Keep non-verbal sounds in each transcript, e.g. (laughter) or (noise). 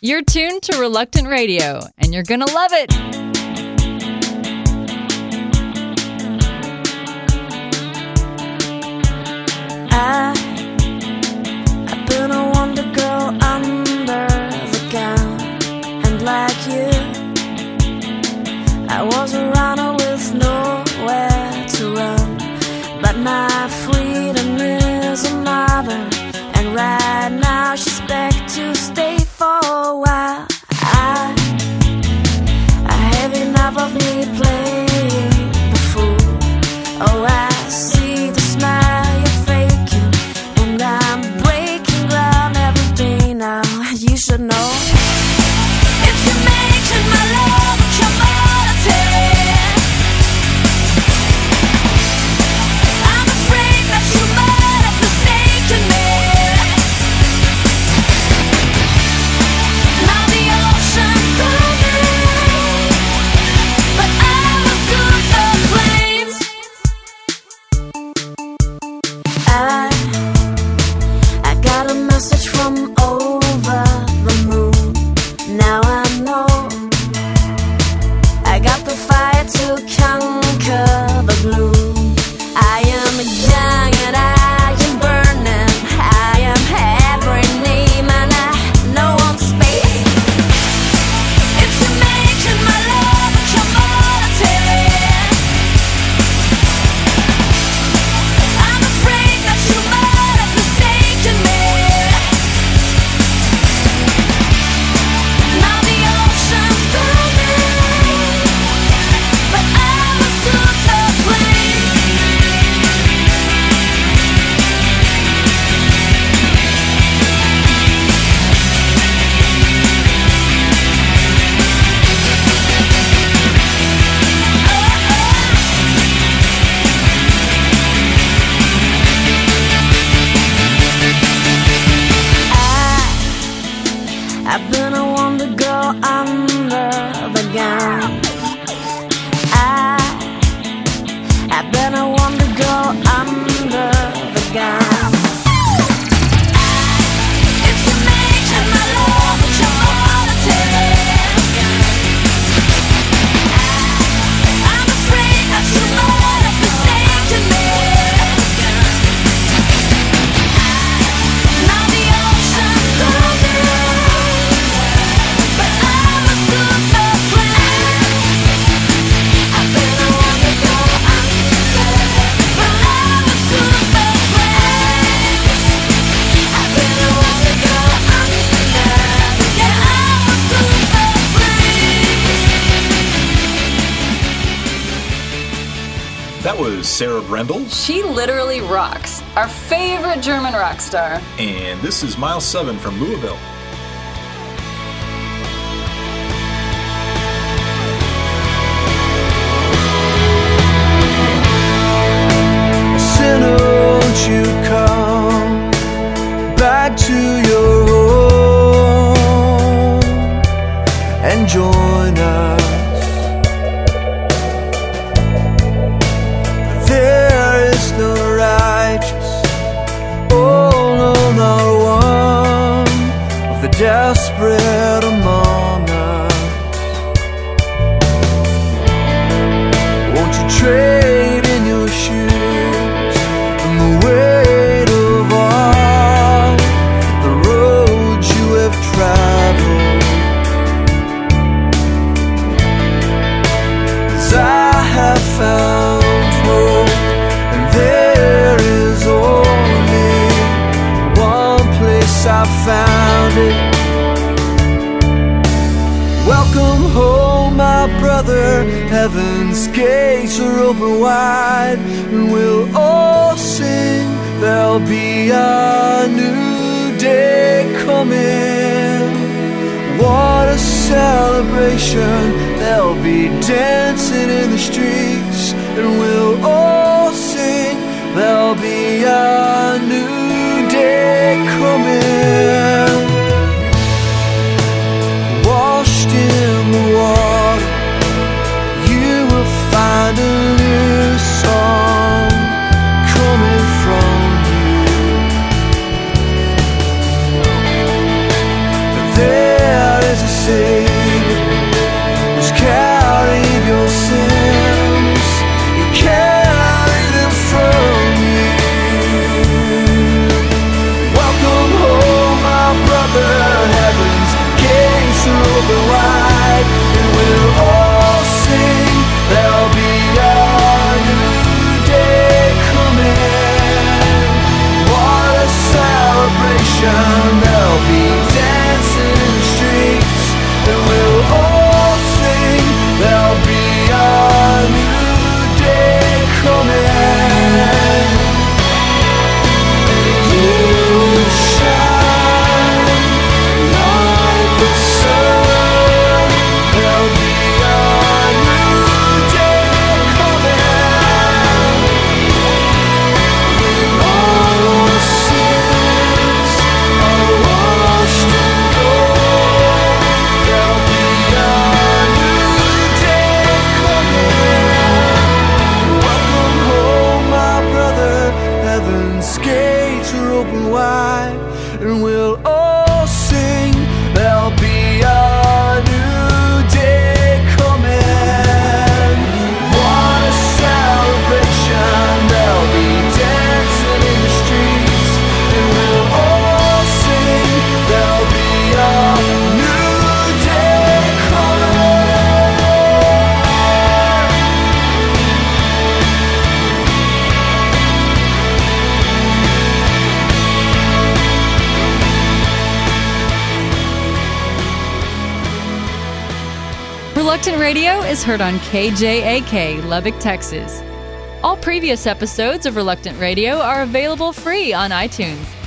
You're tuned to Reluctant Radio, and you're going to love it. Sarah Brendel. She literally rocks. Our favorite German rock star. And this is Mile 7 from Louisville. You spread among us. Won't you trade? heaven's gates are open wide, and we'll all sing. There'll be a new day coming. What a celebration! There'll be dancing in the streets, and we'll all sing. There'll be a new Reluctant Radio is heard on KJAK, Lubbock, Texas. All previous episodes of Reluctant Radio are available free on iTunes.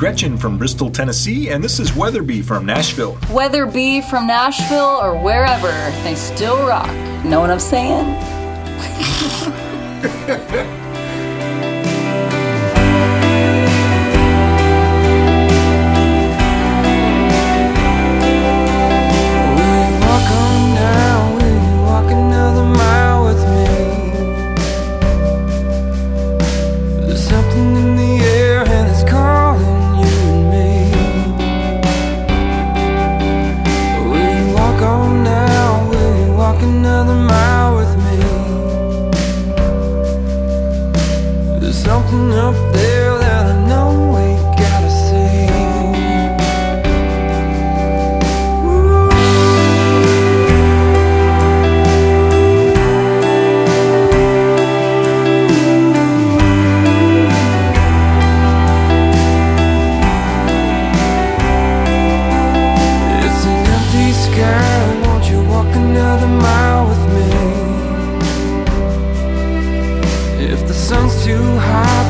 Gretchen from Bristol, Tennessee, and this is Weatherby from Nashville. Weatherby from Nashville or wherever, they still rock. Know what I'm saying? (laughs) walk another mile with me. If the sun's too hot.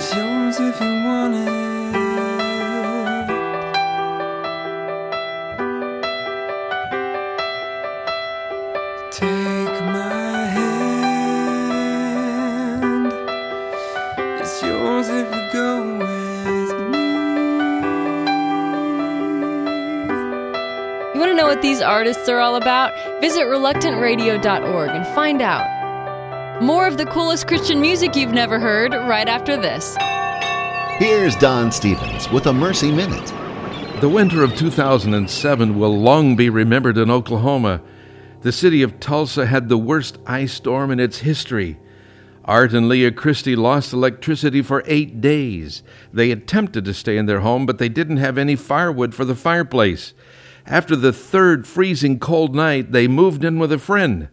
It's yours if you want it. Take my hand. It's yours if you go with me. You want to know what these artists are all about? Visit reluctantradio.org and find out. More of the coolest Christian music you've never heard right after this. Here's Don Stephens with a Mercy Minute. The winter of 2007 will long be remembered in Oklahoma. The city of Tulsa had the worst ice storm in its history. Art and Leah Christie lost electricity for eight days. They attempted to stay in their home, but they didn't have any firewood for the fireplace. After the third freezing cold night, they moved in with a friend.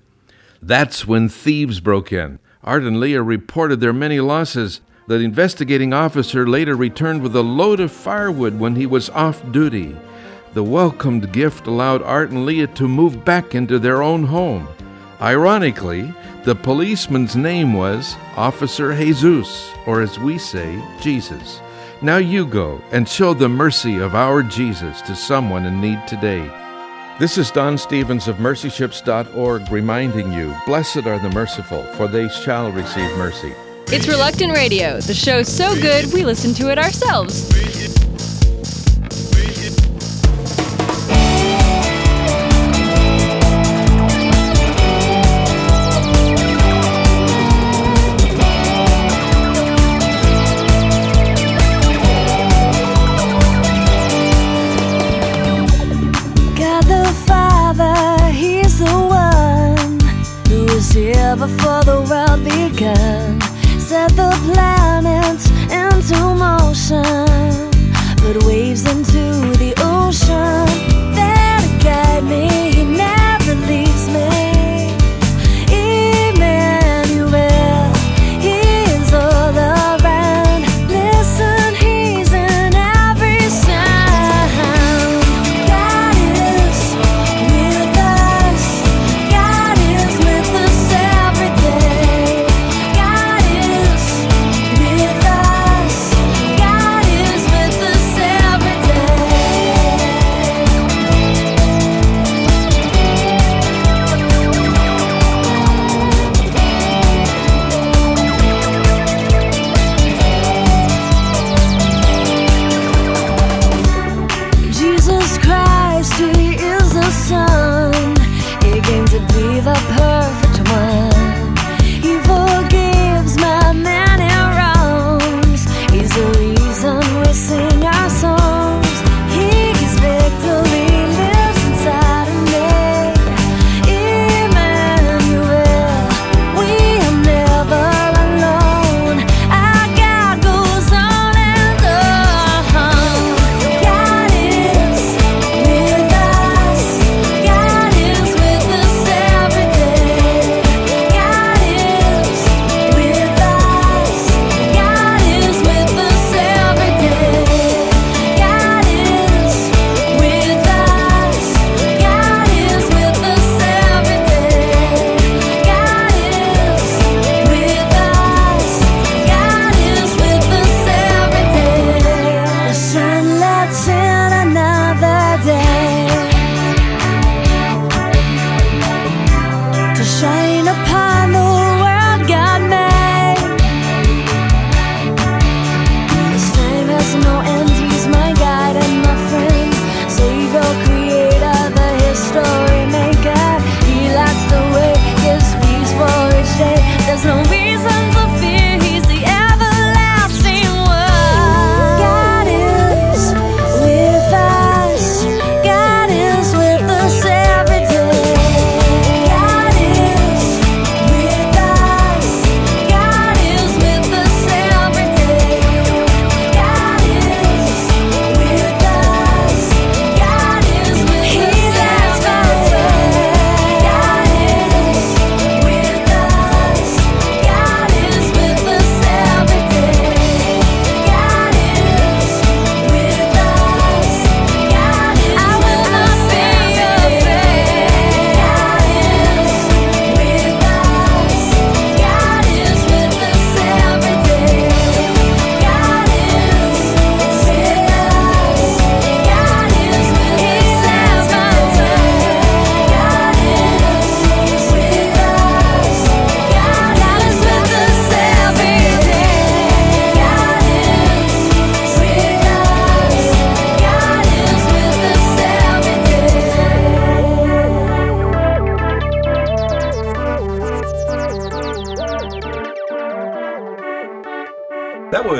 That's when thieves broke in. Art and Leah reported their many losses. The investigating officer later returned with a load of firewood when he was off duty. The welcomed gift allowed Art and Leah to move back into their own home. Ironically, the policeman's name was Officer Jesus, or as we say, Jesus. Now you go and show the mercy of our Jesus to someone in need today. This is Don Stephens of mercyships.org reminding you Blessed are the merciful, for they shall receive mercy. It's Reluctant Radio, the show so good we listen to it ourselves.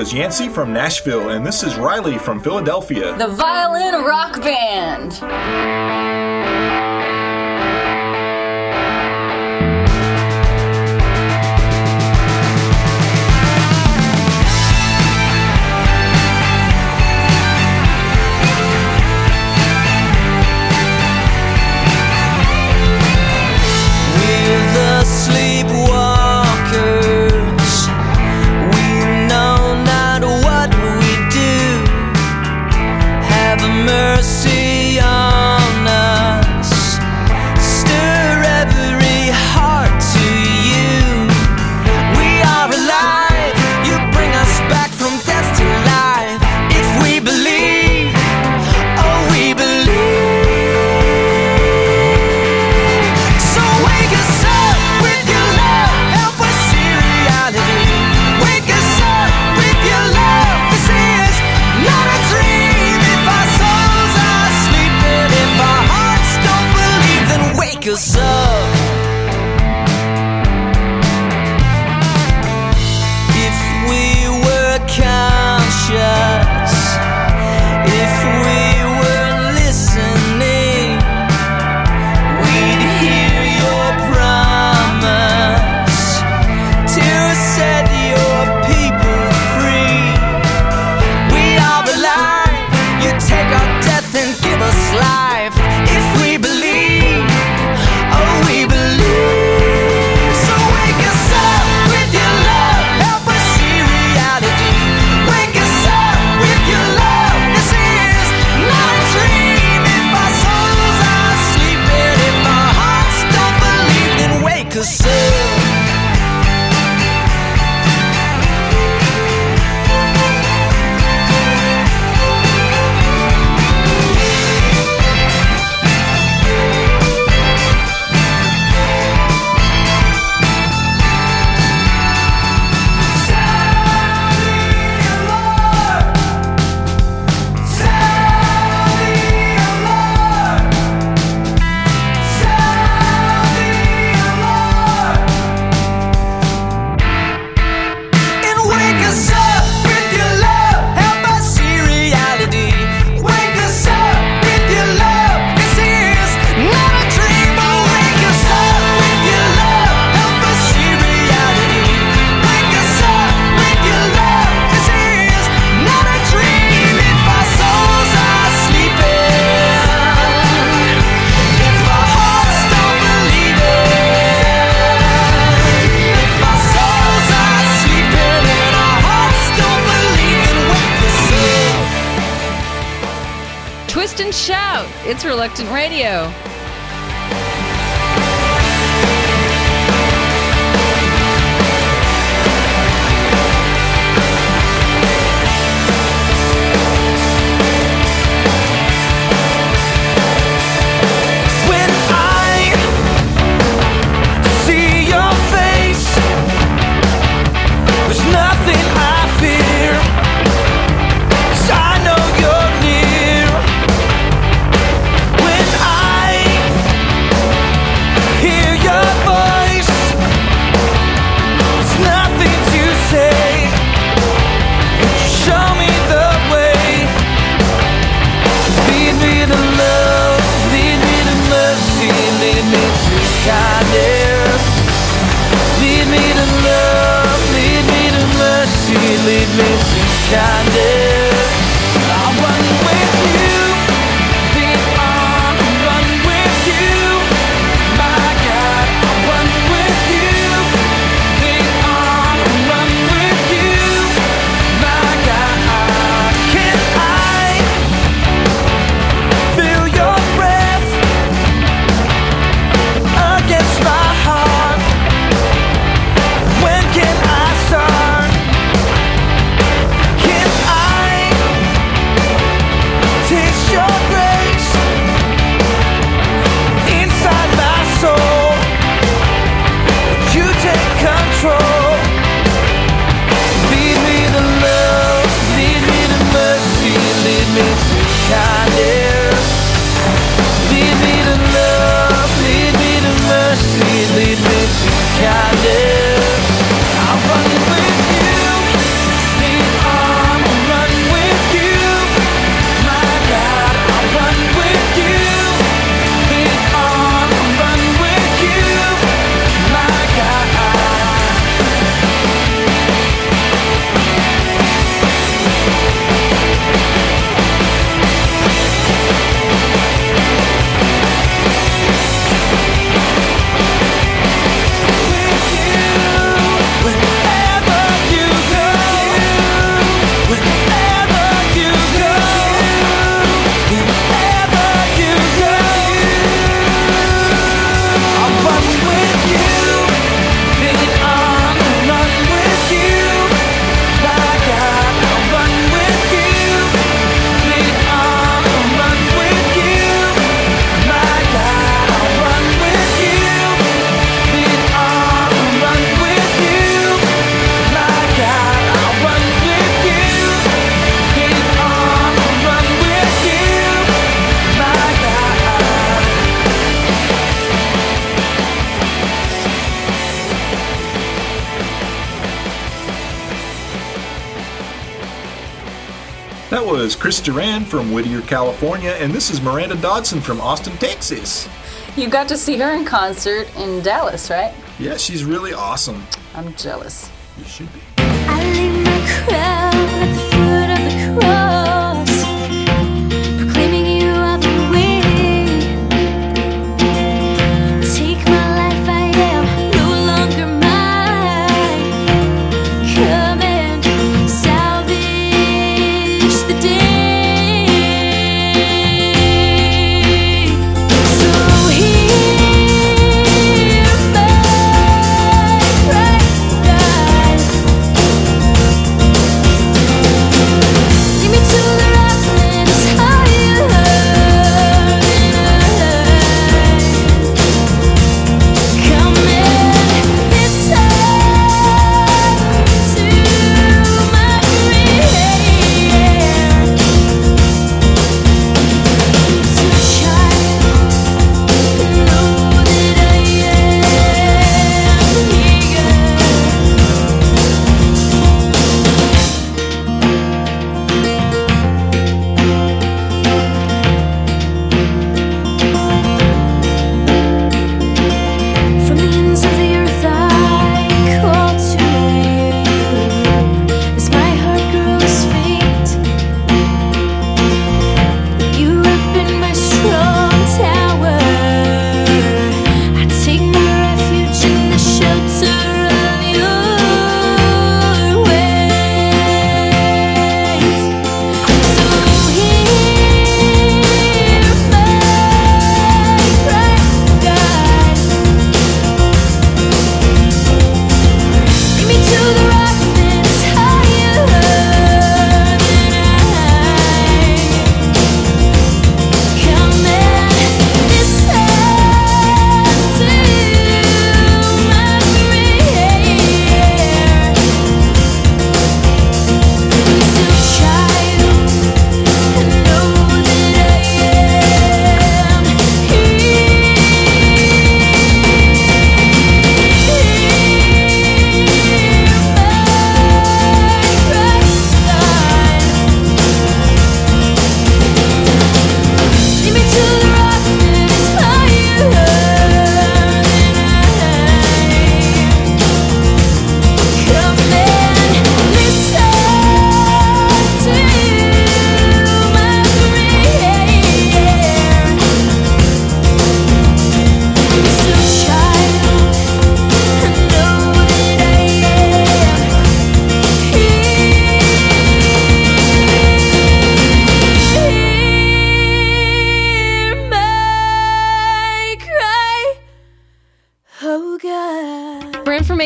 is Yancy from Nashville, and this is Riley from Philadelphia. The Violin Rock Band. Cause Twist and shout. It's Reluctant Radio. Was Chris Duran from Whittier, California, and this is Miranda Dodson from Austin, Texas. You got to see her in concert in Dallas, right? Yeah, she's really awesome. I'm jealous. You should be.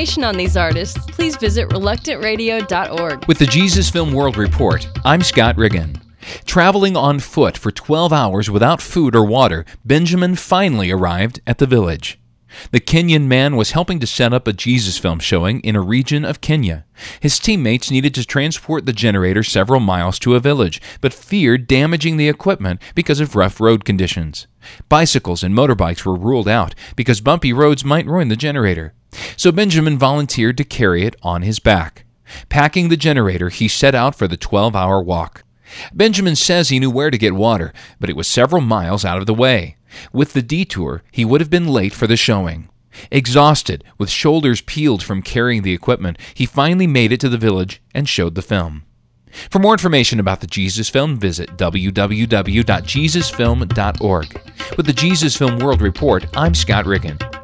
Information on these artists, please visit reluctantradio.org. With the Jesus Film World Report, I'm Scott Riggin. Traveling on foot for 12 hours without food or water, Benjamin finally arrived at the village. The Kenyan man was helping to set up a Jesus film showing in a region of Kenya. His teammates needed to transport the generator several miles to a village, but feared damaging the equipment because of rough road conditions. Bicycles and motorbikes were ruled out because bumpy roads might ruin the generator. So Benjamin volunteered to carry it on his back. Packing the generator, he set out for the 12 hour walk. Benjamin says he knew where to get water, but it was several miles out of the way. With the detour, he would have been late for the showing. Exhausted, with shoulders peeled from carrying the equipment, he finally made it to the village and showed the film. For more information about the Jesus Film, visit www.jesusfilm.org. With the Jesus Film World Report, I'm Scott Riggin.